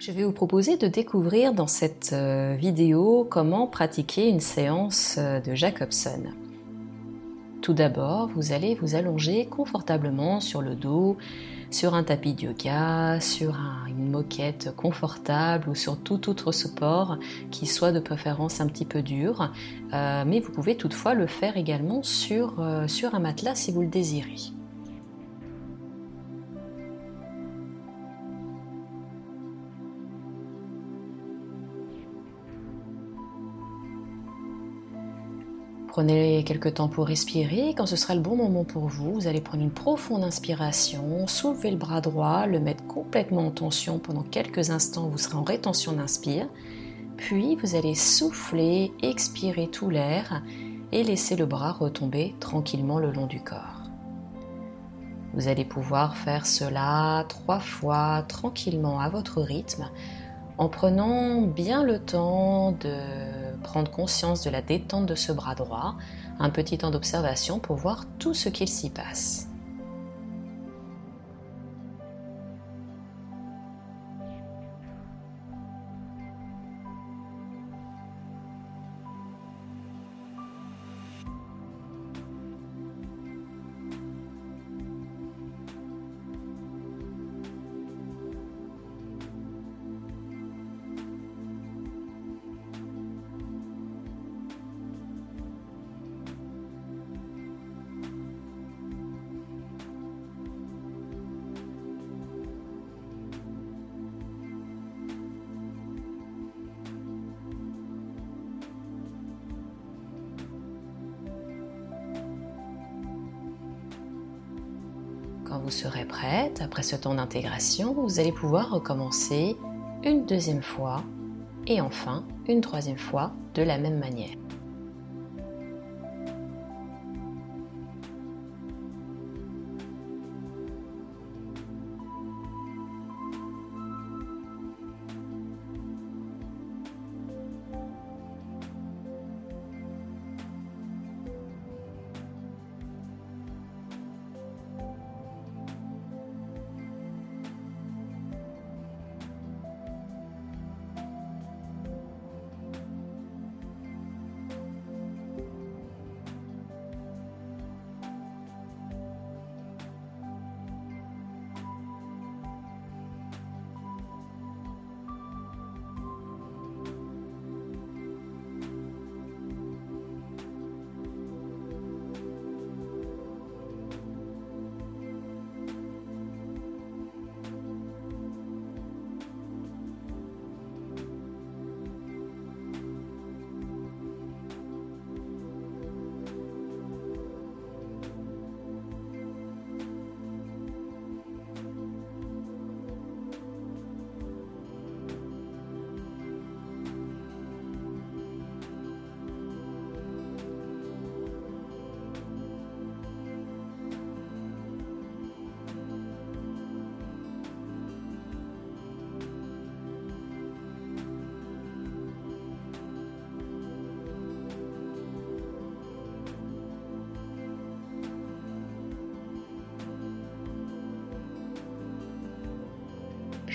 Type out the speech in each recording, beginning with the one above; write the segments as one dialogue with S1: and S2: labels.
S1: Je vais vous proposer de découvrir dans cette euh, vidéo comment pratiquer une séance euh, de Jacobson. Tout d'abord, vous allez vous allonger confortablement sur le dos, sur un tapis de yoga, sur une moquette confortable ou sur tout autre support qui soit de préférence un petit peu dur. Euh, mais vous pouvez toutefois le faire également sur, sur un matelas si vous le désirez. Prenez quelques temps pour respirer. Quand ce sera le bon moment pour vous, vous allez prendre une profonde inspiration, soulever le bras droit, le mettre complètement en tension pendant quelques instants. Vous serez en rétention d'inspire. Puis vous allez souffler, expirer tout l'air et laisser le bras retomber tranquillement le long du corps. Vous allez pouvoir faire cela trois fois tranquillement à votre rythme en prenant bien le temps de prendre conscience de la détente de ce bras droit, un petit temps d'observation pour voir tout ce qu'il s'y passe. Vous serez prête, après ce temps d'intégration, vous allez pouvoir recommencer une deuxième fois et enfin une troisième fois de la même manière.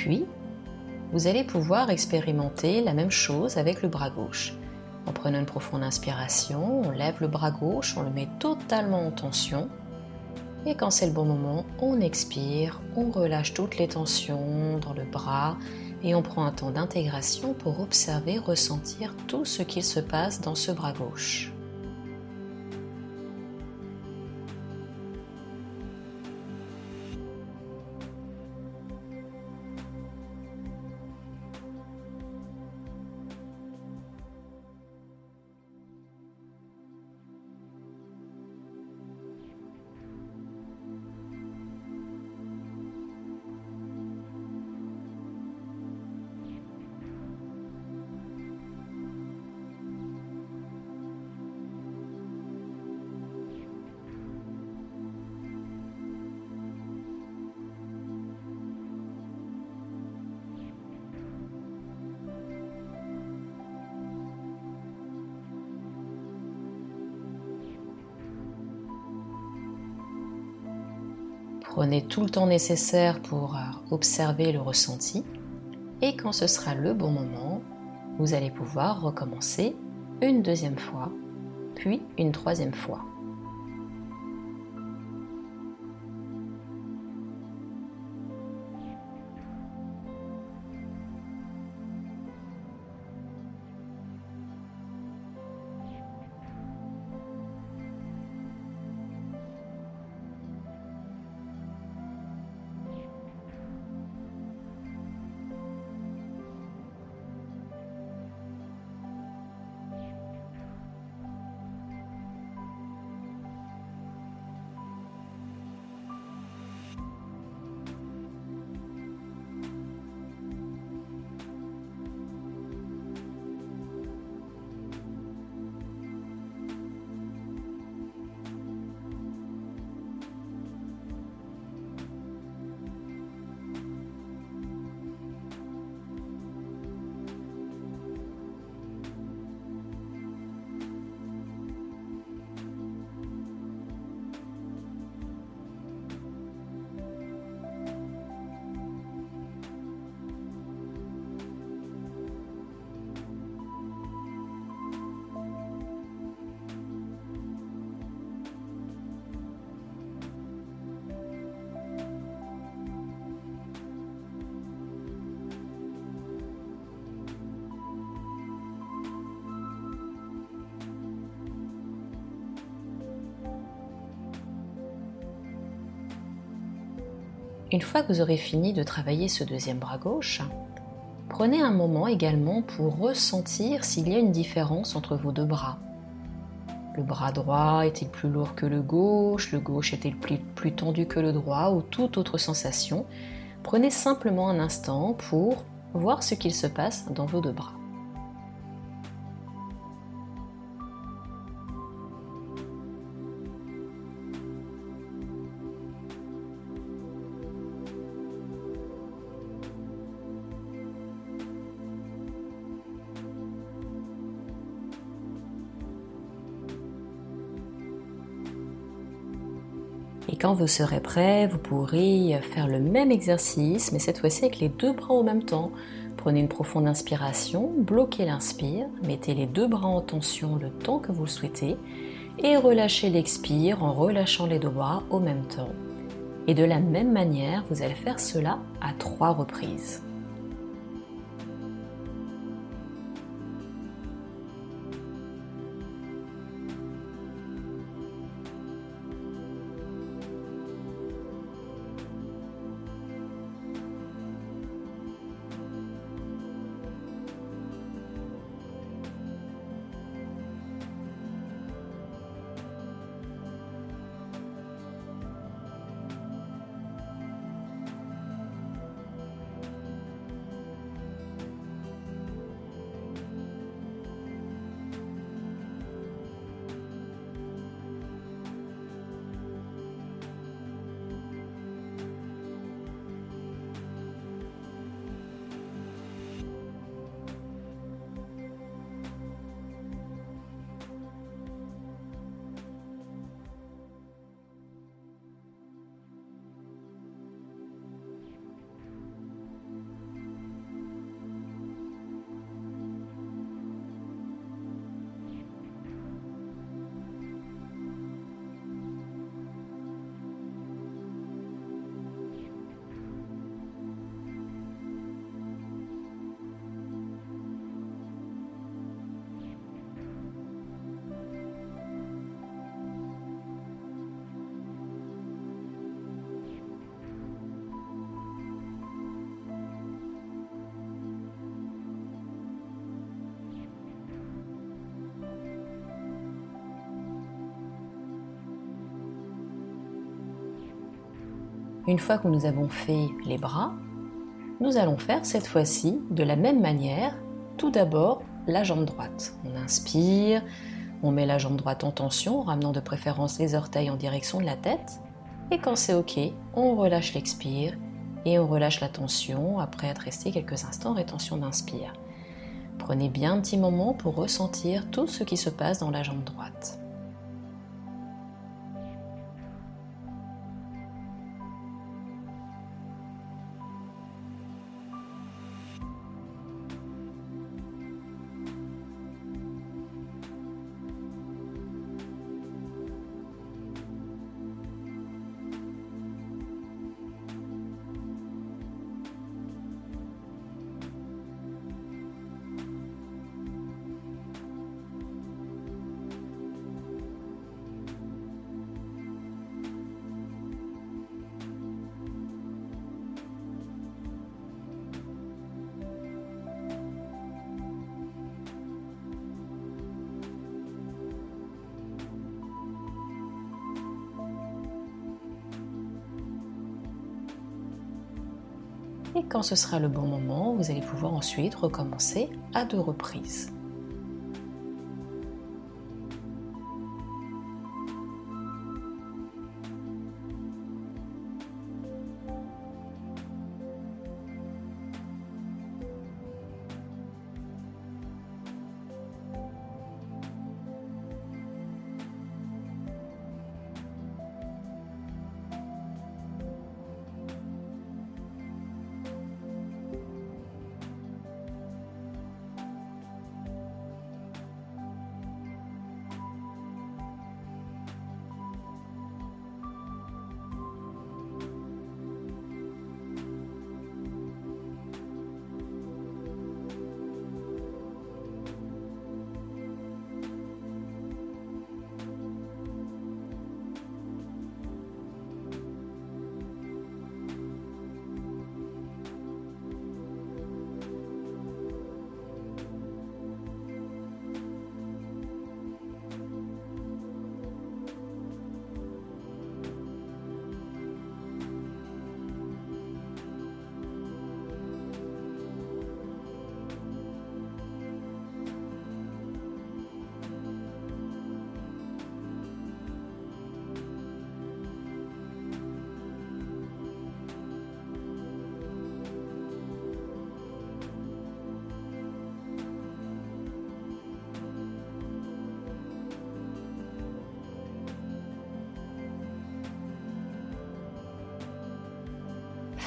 S1: Puis, vous allez pouvoir expérimenter la même chose avec le bras gauche. En prenant une profonde inspiration, on lève le bras gauche, on le met totalement en tension. Et quand c'est le bon moment, on expire, on relâche toutes les tensions dans le bras et on prend un temps d'intégration pour observer, ressentir tout ce qu'il se passe dans ce bras gauche. Prenez tout le temps nécessaire pour euh, observer le ressenti. Et quand ce sera le bon moment, vous allez pouvoir recommencer une deuxième fois, puis une troisième fois. Une fois que vous aurez fini de travailler ce deuxième bras gauche, prenez un moment également pour ressentir s'il y a une différence entre vos deux bras. Le bras droit est-il plus lourd que le gauche Le gauche est-il plus, plus tendu que le droit Ou toute autre sensation Prenez simplement un instant pour voir ce qu'il se passe dans vos deux bras. Quand vous serez prêt, vous pourrez faire le même exercice, mais cette fois-ci avec les deux bras au même temps. Prenez une profonde inspiration, bloquez l'inspire, mettez les deux bras en tension le temps que vous le souhaitez et relâchez l'expire en relâchant les deux bras au même temps. Et de la même manière, vous allez faire cela à trois reprises. Une fois que nous avons fait les bras, nous allons faire cette fois-ci de la même manière, tout d'abord la jambe droite. On inspire, on met la jambe droite en tension, ramenant de préférence les orteils en direction de la tête. Et quand c'est OK, on relâche l'expire et on relâche la tension après être resté quelques instants en rétention d'inspire. Prenez bien un petit moment pour ressentir tout ce qui se passe dans la jambe droite. Et quand ce sera le bon moment, vous allez pouvoir ensuite recommencer à deux reprises.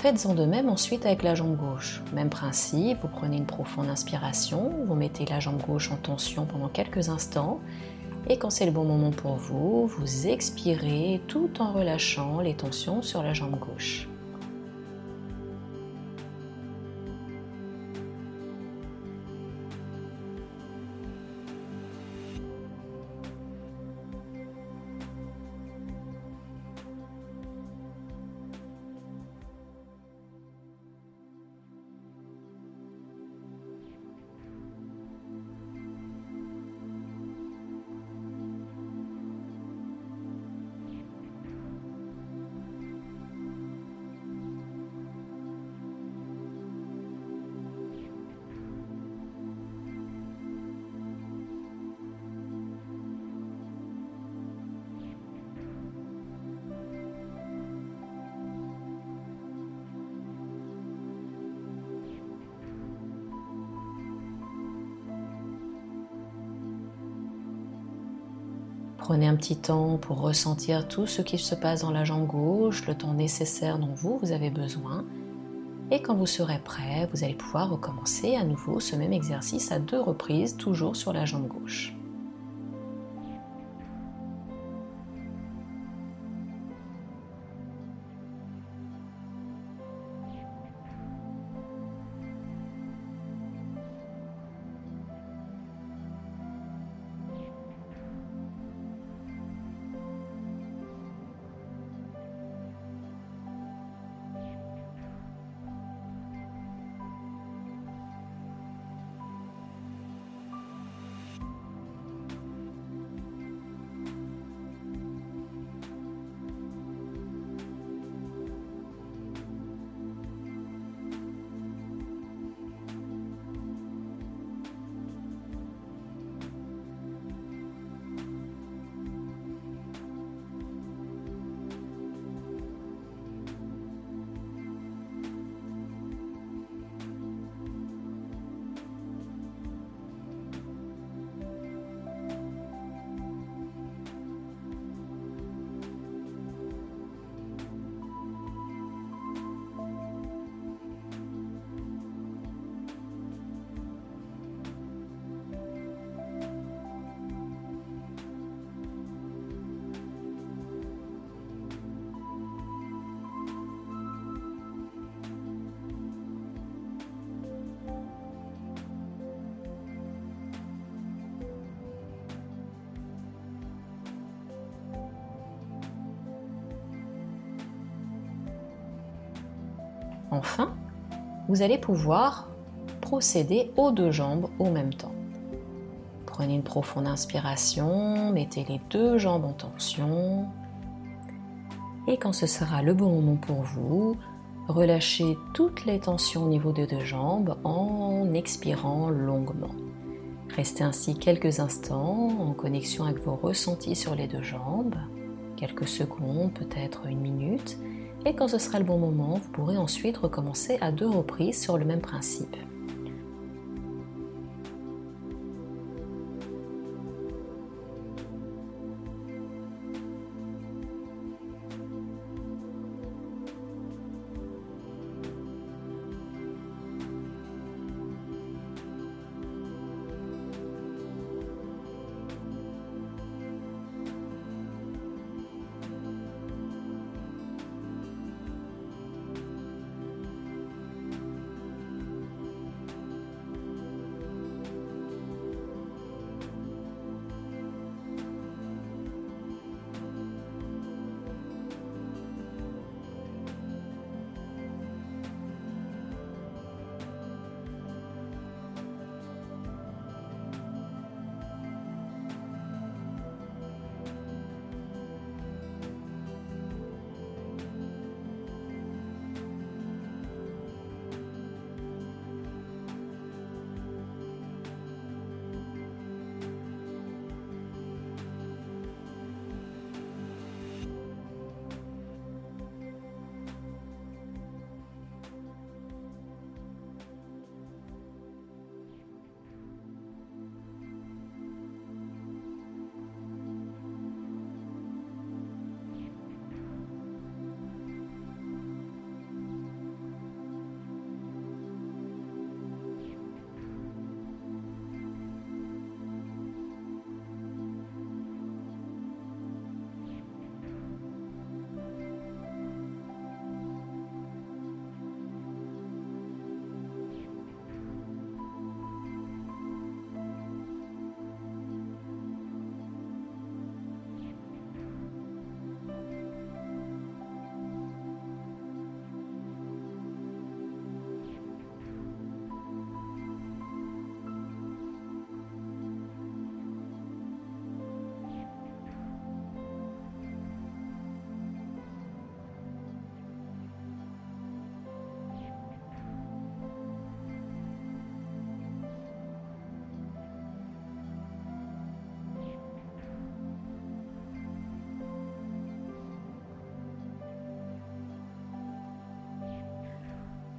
S1: Faites-en de même ensuite avec la jambe gauche. Même principe, vous prenez une profonde inspiration, vous mettez la jambe gauche en tension pendant quelques instants et quand c'est le bon moment pour vous, vous expirez tout en relâchant les tensions sur la jambe gauche. Prenez un petit temps pour ressentir tout ce qui se passe dans la jambe gauche, le temps nécessaire dont vous, vous avez besoin. Et quand vous serez prêt, vous allez pouvoir recommencer à nouveau ce même exercice à deux reprises, toujours sur la jambe gauche. Enfin, vous allez pouvoir procéder aux deux jambes au même temps. Prenez une profonde inspiration, mettez les deux jambes en tension. Et quand ce sera le bon moment pour vous, Relâchez toutes les tensions au niveau des deux jambes en expirant longuement. Restez ainsi quelques instants en connexion avec vos ressentis sur les deux jambes, quelques secondes, peut-être une minute, et quand ce sera le bon moment, vous pourrez ensuite recommencer à deux reprises sur le même principe.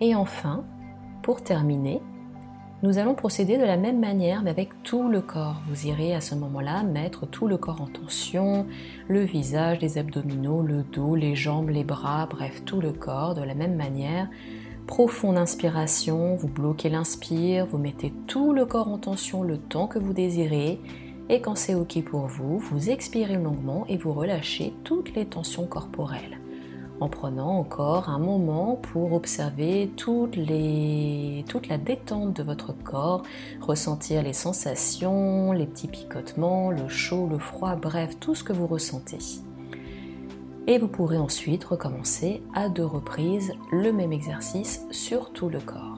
S1: Et enfin, pour terminer, nous allons procéder de la même manière mais avec tout le corps. Vous irez à ce moment-là mettre tout le corps en tension, le visage, les abdominaux, le dos, les jambes, les bras, bref tout le corps de la même manière. Profonde inspiration, vous bloquez l'inspire, vous mettez tout le corps en tension le temps que vous désirez et quand c'est ok pour vous, vous expirez longuement et vous relâchez toutes les tensions corporelles en prenant encore un moment pour observer toute la détente de votre corps, ressentir les sensations, les petits picotements, le chaud, le froid, bref, tout ce que vous ressentez. Et vous pourrez ensuite recommencer à deux reprises le même exercice sur tout le corps.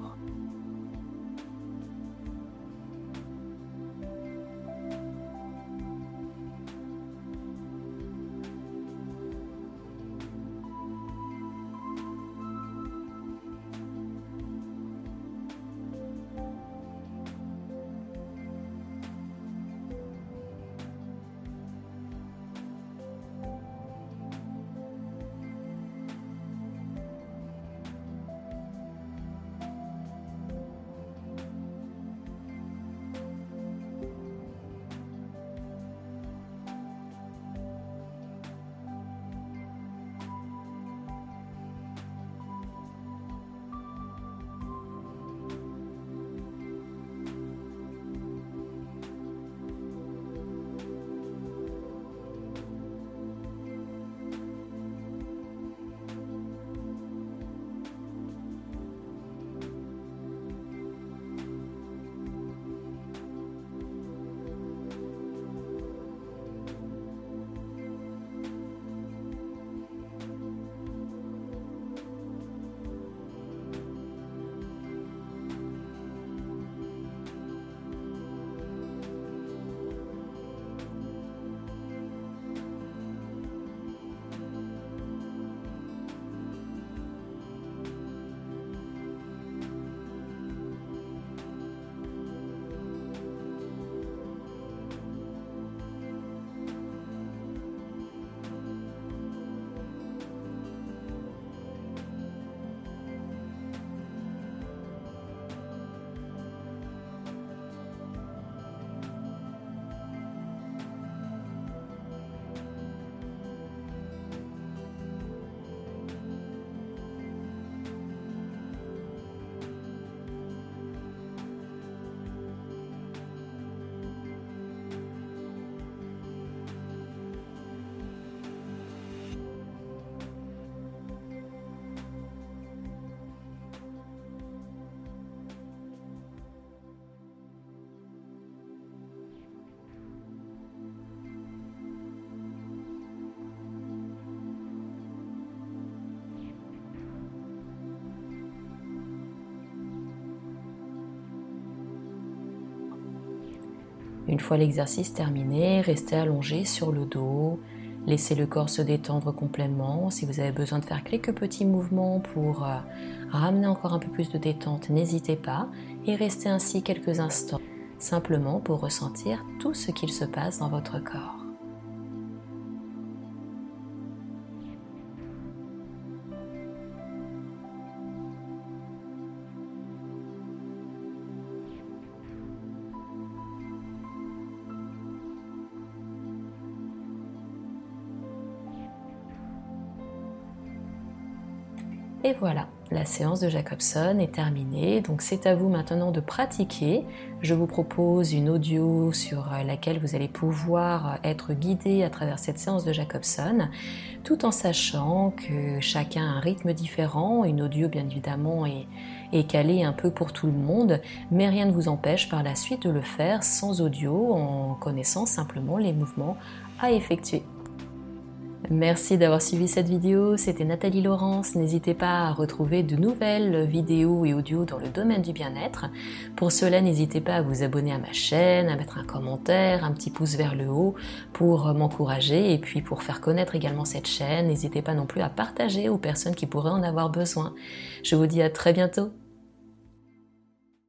S1: Une fois l'exercice terminé, restez allongé sur le dos, laissez le corps se détendre complètement. Si vous avez besoin de faire quelques petits mouvements pour euh, ramener encore un peu plus de détente, n'hésitez pas et restez ainsi quelques instants, simplement pour ressentir tout ce qu'il se passe dans votre corps. Et voilà, la séance de Jacobson est terminée, donc c'est à vous maintenant de pratiquer. Je vous propose une audio sur laquelle vous allez pouvoir être guidé à travers cette séance de Jacobson, tout en sachant que chacun a un rythme différent. Une audio, bien évidemment, est, calée un peu pour tout le monde, mais rien ne vous empêche par la suite de le faire sans audio, en connaissant simplement les mouvements à effectuer. Merci d'avoir suivi cette vidéo, c'était Nathalie Laurence. N'hésitez pas à retrouver de nouvelles vidéos et audios dans le domaine du bien-être. Pour cela, n'hésitez pas à vous abonner à ma chaîne, à mettre un commentaire, un petit pouce vers le haut pour m'encourager et puis pour faire connaître également cette chaîne. N'hésitez pas non plus à partager aux personnes qui pourraient en avoir besoin. Je vous dis à très bientôt.